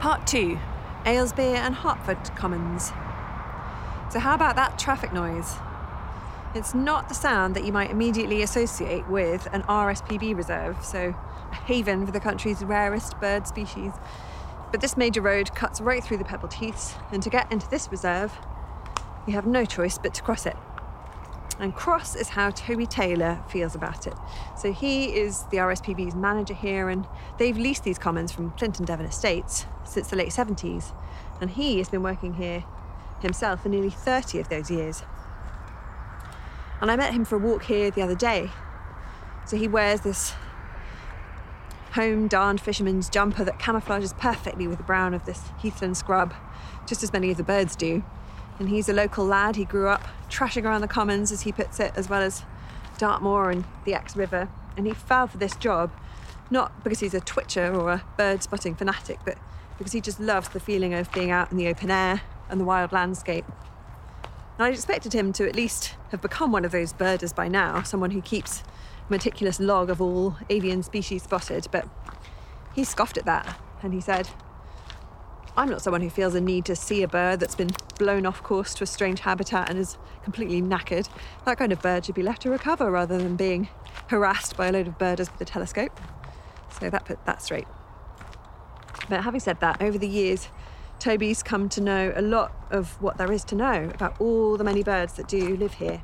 Part 2 Aylesbeare and Harpford Commons. So, how about that traffic noise? It's not the sound that you might immediately associate with an RSPB reserve, so a haven for the country's rarest bird species. But this major road cuts right through the pebbled heaths, and to get into this reserve, you have no choice but to cross it. And cross is how Toby Taylor feels about it. So he is the RSPB's manager here, and they've leased these commons from Clinton Devon Estates since the late 70s. And he has been working here himself for nearly 30 of those years. And I met him for a walk here the other day. So he wears this home darned fisherman's jumper that camouflages perfectly with the brown of this heathland scrub, just as many of the birds do. And he's a local lad. He grew up trashing around the commons, as he puts it, as well as Dartmoor and the Exe River. And he fell for this job, not because he's a twitcher or a bird spotting fanatic, but because he just loves the feeling of being out in the open air and the wild landscape. And I expected him to at least have become one of those birders by now, someone who keeps a meticulous log of all avian species spotted, but he scoffed at that and he said, I'm not someone who feels a need to see a bird that's been blown off course to a strange habitat and is completely knackered. That kind of bird should be left to recover rather than being harassed by a load of birders with a telescope. So that put that straight. But having said that, over the years, Toby's come to know a lot of what there is to know about all the many birds that do live here.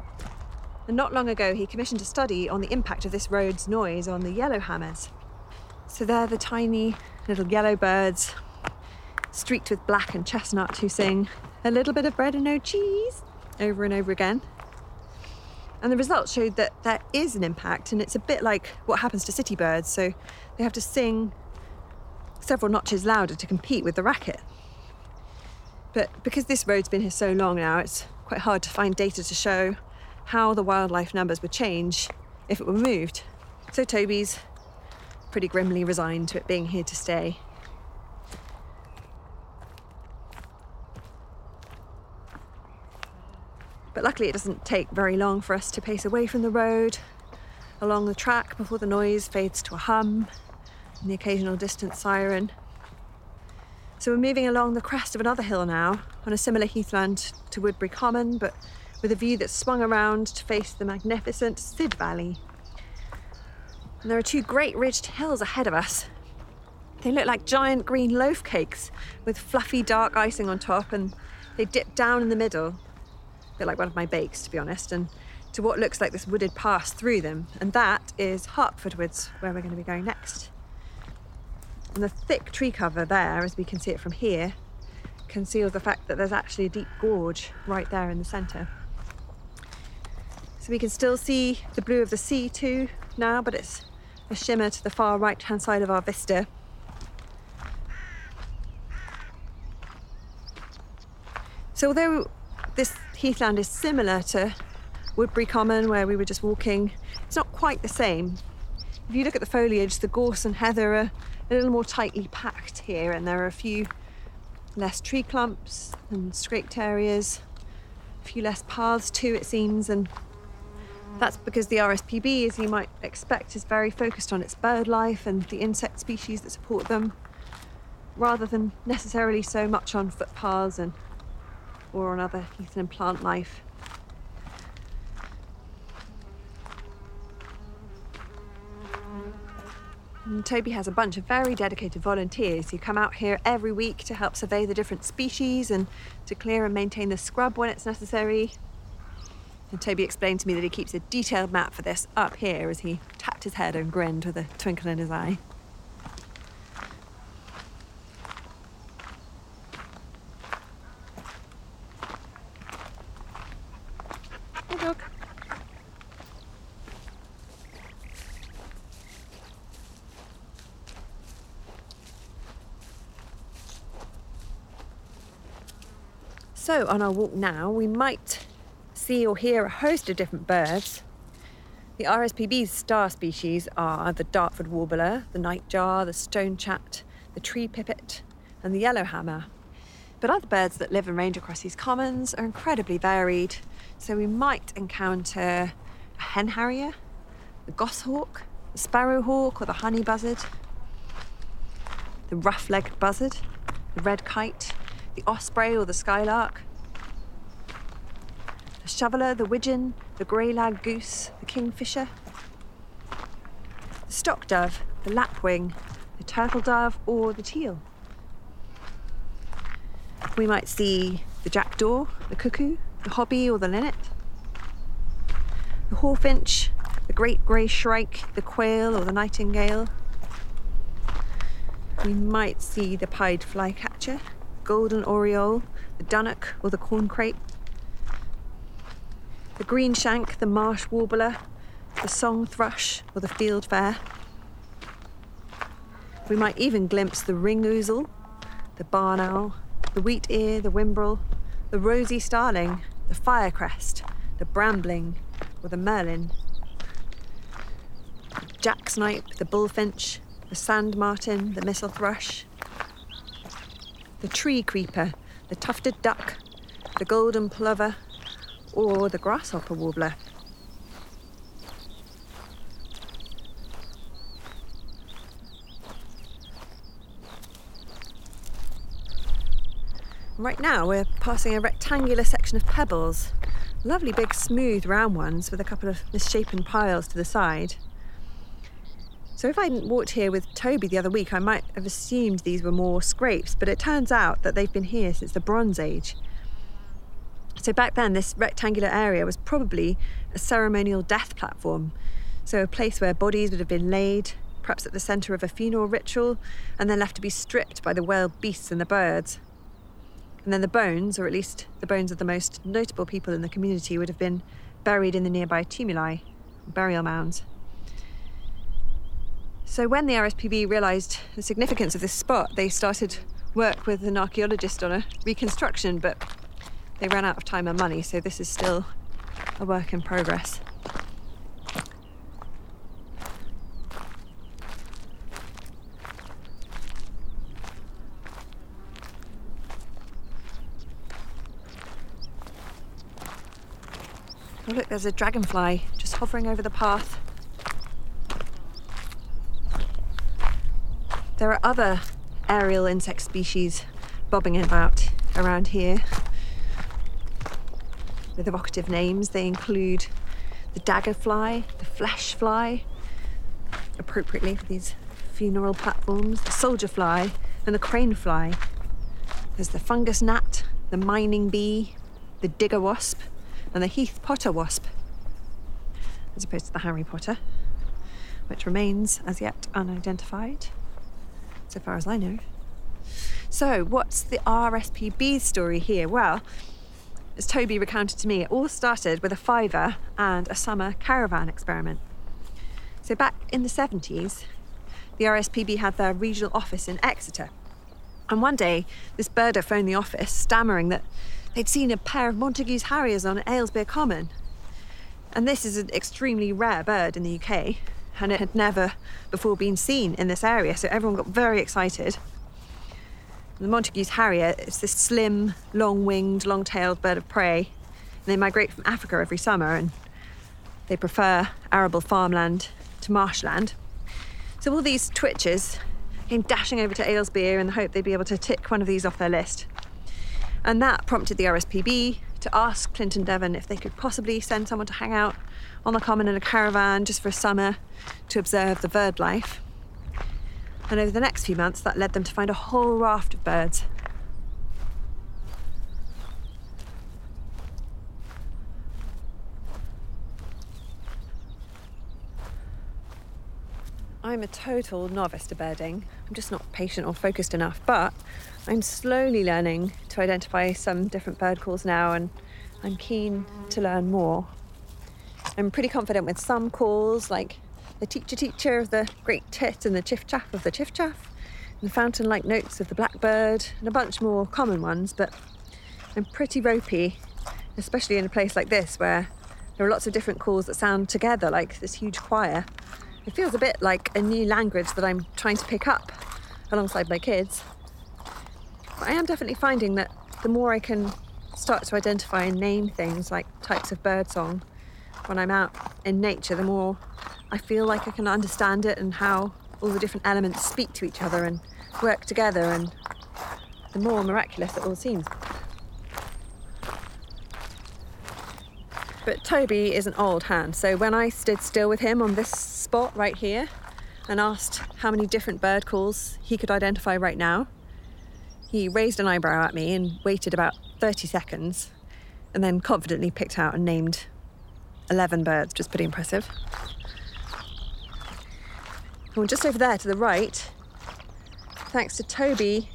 And not long ago, he commissioned a study on the impact of this road's noise on the yellowhammers. So they're the tiny little yellow birds streaked with black and chestnut, who sing a little bit of bread and no cheese over and over again. And the results showed that there is an impact, and it's a bit like what happens to city birds. So they have to sing several notches louder to compete with the racket. But because this road's been here so long now, it's quite hard to find data to show how the wildlife numbers would change if it were moved. So Toby's pretty grimly resigned to it being here to stay. But luckily, it doesn't take very long for us to pace away from the road, along the track before the noise fades to a hum and the occasional distant siren. So we're moving along the crest of another hill now, on a similar heathland to Woodbury Common, but with a view that's swung around to face the magnificent Sid Valley. And there are two great ridged hills ahead of us. They look like giant green loaf cakes with fluffy dark icing on top, and they dip down in the middle bit like one of my bakes, to be honest, and to what looks like this wooded pass through them. And that is Harpford Woods, where we're going to be going next. And the thick tree cover there, as we can see it from here, conceals the fact that there's actually a deep gorge right there in the centre. So we can still see the blue of the sea too now, but it's a shimmer to the far right hand side of our vista. So although this heathland is similar to Woodbury Common, where we were just walking. It's not quite the same. If you look at the foliage, the gorse and heather are a little more tightly packed here, and there are a few less tree clumps and scraped areas, a few less paths too, it seems, and that's because the RSPB, as you might expect, is very focused on its bird life and the insect species that support them, rather than necessarily so much on footpaths and or another. other heathland plant life. Toby has a bunch of very dedicated volunteers who come out here every week to help survey the different species and to clear and maintain the scrub when it's necessary. And Toby explained to me that he keeps a detailed map for this up here as he tapped his head and grinned with a twinkle in his eye. So, on our walk now, we might see or hear a host of different birds. The RSPB's star species are the Dartford warbler, the nightjar, the stonechat, the tree pipit, and the yellowhammer. But other birds that live and range across these commons are incredibly varied, so we might encounter a hen harrier, the goshawk, the sparrowhawk, or the honey buzzard, the rough legged buzzard, the red kite, the osprey or the skylark, the shoveler, the widgeon, the grey lag goose, the kingfisher, the stock dove, the lapwing, the turtle dove, or the teal. We might see the jackdaw, the cuckoo, the hobby, or the linnet, the hawfinch, the great grey shrike, the quail, or the nightingale. We might see the pied flycatcher, golden oriole, the dunnock, or the corncrake, the greenshank, the marsh warbler, the song thrush, or the fieldfare. We might even glimpse the ring ouzel, the barn owl, the wheat ear, the whimbrel, the rosy starling, the firecrest, the brambling, or the merlin. The jack snipe, the bullfinch, the sand martin, the missel thrush, the tree creeper, the tufted duck, the golden plover, or the grasshopper warbler. Right now, we're passing a rectangular section of pebbles. Lovely big, smooth, round ones with a couple of misshapen piles to the side. So, if I hadn't walked here with Toby the other week, I might have assumed these were more scrapes, but it turns out that they've been here since the Bronze Age. So, back then, this rectangular area was probably a ceremonial death platform. So, a place where bodies would have been laid, perhaps at the centre of a funeral ritual, and then left to be stripped by the wild beasts and the birds. And then the bones, or at least the bones of the most notable people in the community, would have been buried in the nearby tumuli, burial mounds. So when the RSPB realised the significance of this spot, they started work with an archaeologist on a reconstruction, but they ran out of time and money, so this is still a work in progress. Oh, look, there's a dragonfly just hovering over the path. There are other aerial insect species bobbing about around here with evocative names. They include the daggerfly, the flesh fly, appropriately for these funeral platforms, the soldier fly, and the crane fly. There's the fungus gnat, the mining bee, the digger wasp, and the Heath Potter wasp, as opposed to the Harry Potter, which remains as yet unidentified, so far as I know. So, what's the RSPB story here? Well, as Toby recounted to me, it all started with a fiver and a summer caravan experiment. So, back in the 70s, the RSPB had their regional office in Exeter. And one day, this birder phoned the office, stammering that They'd seen a pair of Montagu's harriers on Aylesbeare Common. And this is an extremely rare bird in the UK, and it had never before been seen in this area, so everyone got very excited. The Montagu's harrier is this slim, long winged, long tailed bird of prey. And they migrate from Africa every summer and they prefer arable farmland to marshland. So all these twitchers came dashing over to Aylesbeare in the hope they'd be able to tick one of these off their list. And that prompted the RSPB to ask Clinton Devon if they could possibly send someone to hang out on the common in a caravan just for a summer to observe the bird life. And over the next few months, that led them to find a whole raft of birds. I'm a total novice to birding. I'm just not patient or focused enough, but I'm slowly learning to identify some different bird calls now and I'm keen to learn more. I'm pretty confident with some calls like the teacher teacher of the great tit and the chiff chaff of the chiff chaff, and the fountain like notes of the blackbird, and a bunch more common ones, but I'm pretty ropey, especially in a place like this where there are lots of different calls that sound together like this huge choir. It feels a bit like a new language that I'm trying to pick up alongside my kids. But I am definitely finding that the more I can start to identify and name things like types of birdsong when I'm out in nature, the more I feel like I can understand it and how all the different elements speak to each other and work together and the more miraculous it all seems. But Toby is an old hand, so when I stood still with him on this spot right here and asked how many different bird calls he could identify right now, he raised an eyebrow at me and waited about 30 seconds and then confidently picked out and named 11 birds, which is pretty impressive. Well, just over there to the right, thanks to Toby,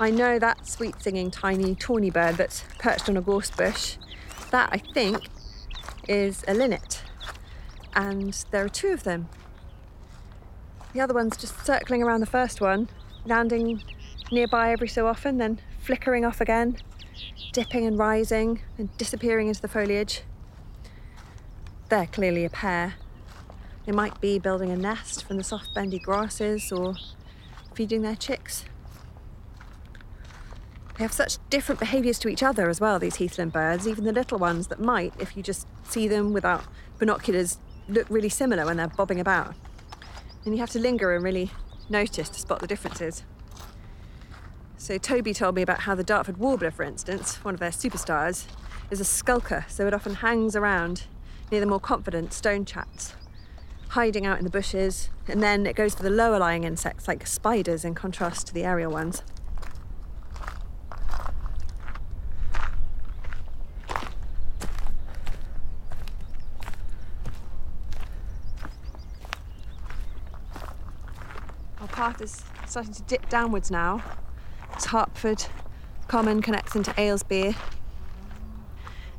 I know that sweet singing tiny tawny bird that's perched on a gorse bush. That, I think, is a linnet. And there are two of them. The other one's just circling around the first one, landing nearby every so often, then flickering off again, dipping and rising and disappearing into the foliage. They're clearly a pair. They might be building a nest from the soft bendy grasses or feeding their chicks. They have such different behaviours to each other as well, these heathland birds, even the little ones that might, if you just see them without binoculars, look really similar when they're bobbing about. And you have to linger and really notice to spot the differences. So, Toby told me about how the Dartford warbler, for instance, one of their superstars, is a skulker, so it often hangs around near the more confident stone chats, hiding out in the bushes, and then it goes for the lower lying insects like spiders in contrast to the aerial ones. Path is starting to dip downwards now. It's Harpford Common connects into Aylesbeare.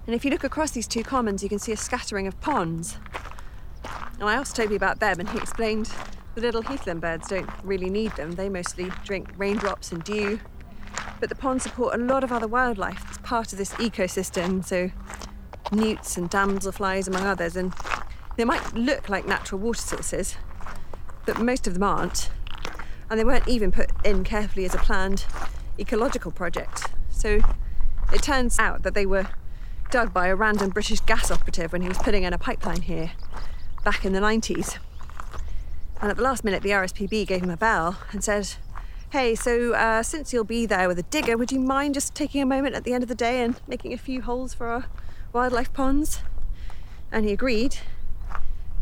And if you look across these two commons, you can see a scattering of ponds. And I asked Toby about them, and he explained the little heathland birds don't really need them. They mostly drink raindrops and dew. But the ponds support a lot of other wildlife that's part of this ecosystem, so newts and damselflies, among others. And they might look like natural water sources, but most of them aren't and they weren't even put in carefully as a planned ecological project. So it turns out that they were dug by a random British gas operative when he was putting in a pipeline here back in the 90s. And at the last minute, the RSPB gave him a bell and said, Hey, so uh, since you'll be there with a digger, would you mind just taking a moment at the end of the day and making a few holes for our wildlife ponds? And he agreed.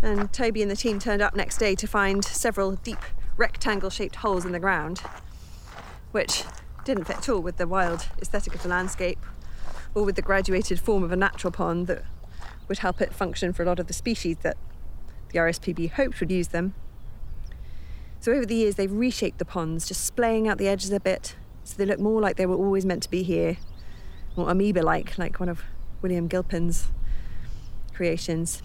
And Toby and the team turned up next day to find several deep rectangle shaped holes in the ground, which didn't fit at all with the wild aesthetic of the landscape or with the graduated form of a natural pond that would help it function for a lot of the species that the RSPB hoped would use them. So over the years, they've reshaped the ponds, just splaying out the edges a bit so they look more like they were always meant to be here, more amoeba like, like one of William Gilpin's creations.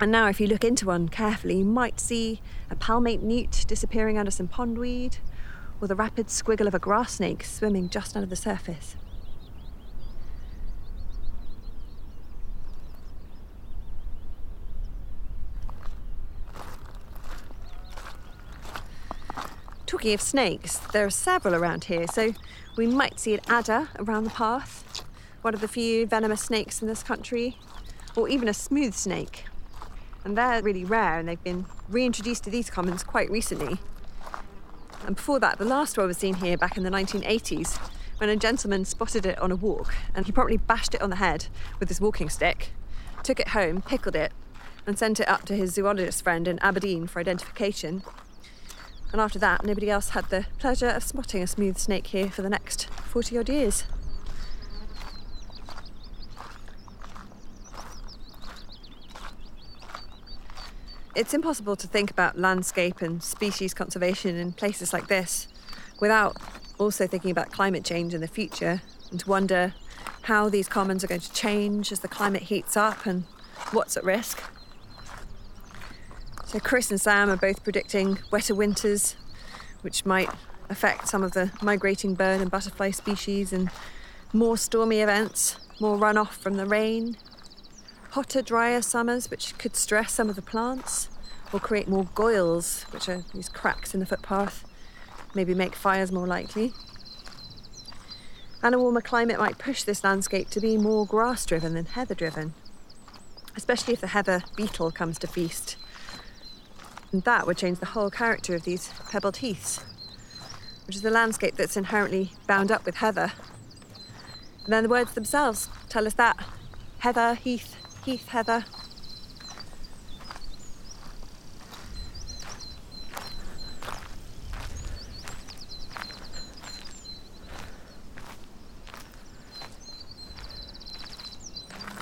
And now, if you look into one carefully, you might see a palmate newt disappearing under some pondweed, or the rapid squiggle of a grass snake swimming just under the surface. Talking of snakes, there are several around here, so we might see an adder around the path, one of the few venomous snakes in this country, or even a smooth snake, and they're really rare and they've been reintroduced to these commons quite recently. And before that, the last one was seen here back in the 1980s when a gentleman spotted it on a walk and he promptly bashed it on the head with his walking stick, took it home, pickled it, and sent it up to his zoologist friend in Aberdeen for identification. And after that, nobody else had the pleasure of spotting a smooth snake here for the next 40 odd years. It's impossible to think about landscape and species conservation in places like this without also thinking about climate change in the future and to wonder how these commons are going to change as the climate heats up and what's at risk. So, Chris and Sam are both predicting wetter winters, which might affect some of the migrating bird and butterfly species, and more stormy events, more runoff from the rain, hotter, drier summers, which could stress some of the plants, or create more goyles, which are these cracks in the footpath, maybe make fires more likely. And a warmer climate might push this landscape to be more grass driven than heather driven, especially if the heather beetle comes to feast. And that would change the whole character of these pebbled heaths. which is a landscape that's inherently bound up with heather. And then the words themselves tell us that heather, heath, heath, heather.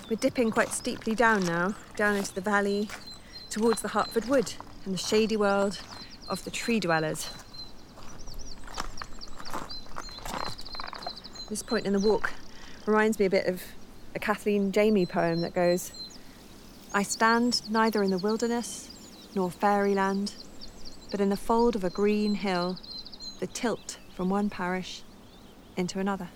We're dipping quite steeply down now, down into the valley, towards the Harpford Wood and the shady world of the tree dwellers. This point in the walk reminds me a bit of a Kathleen Jamie poem that goes I stand neither in the wilderness nor fairyland, but in the fold of a green hill, the tilt from one parish into another.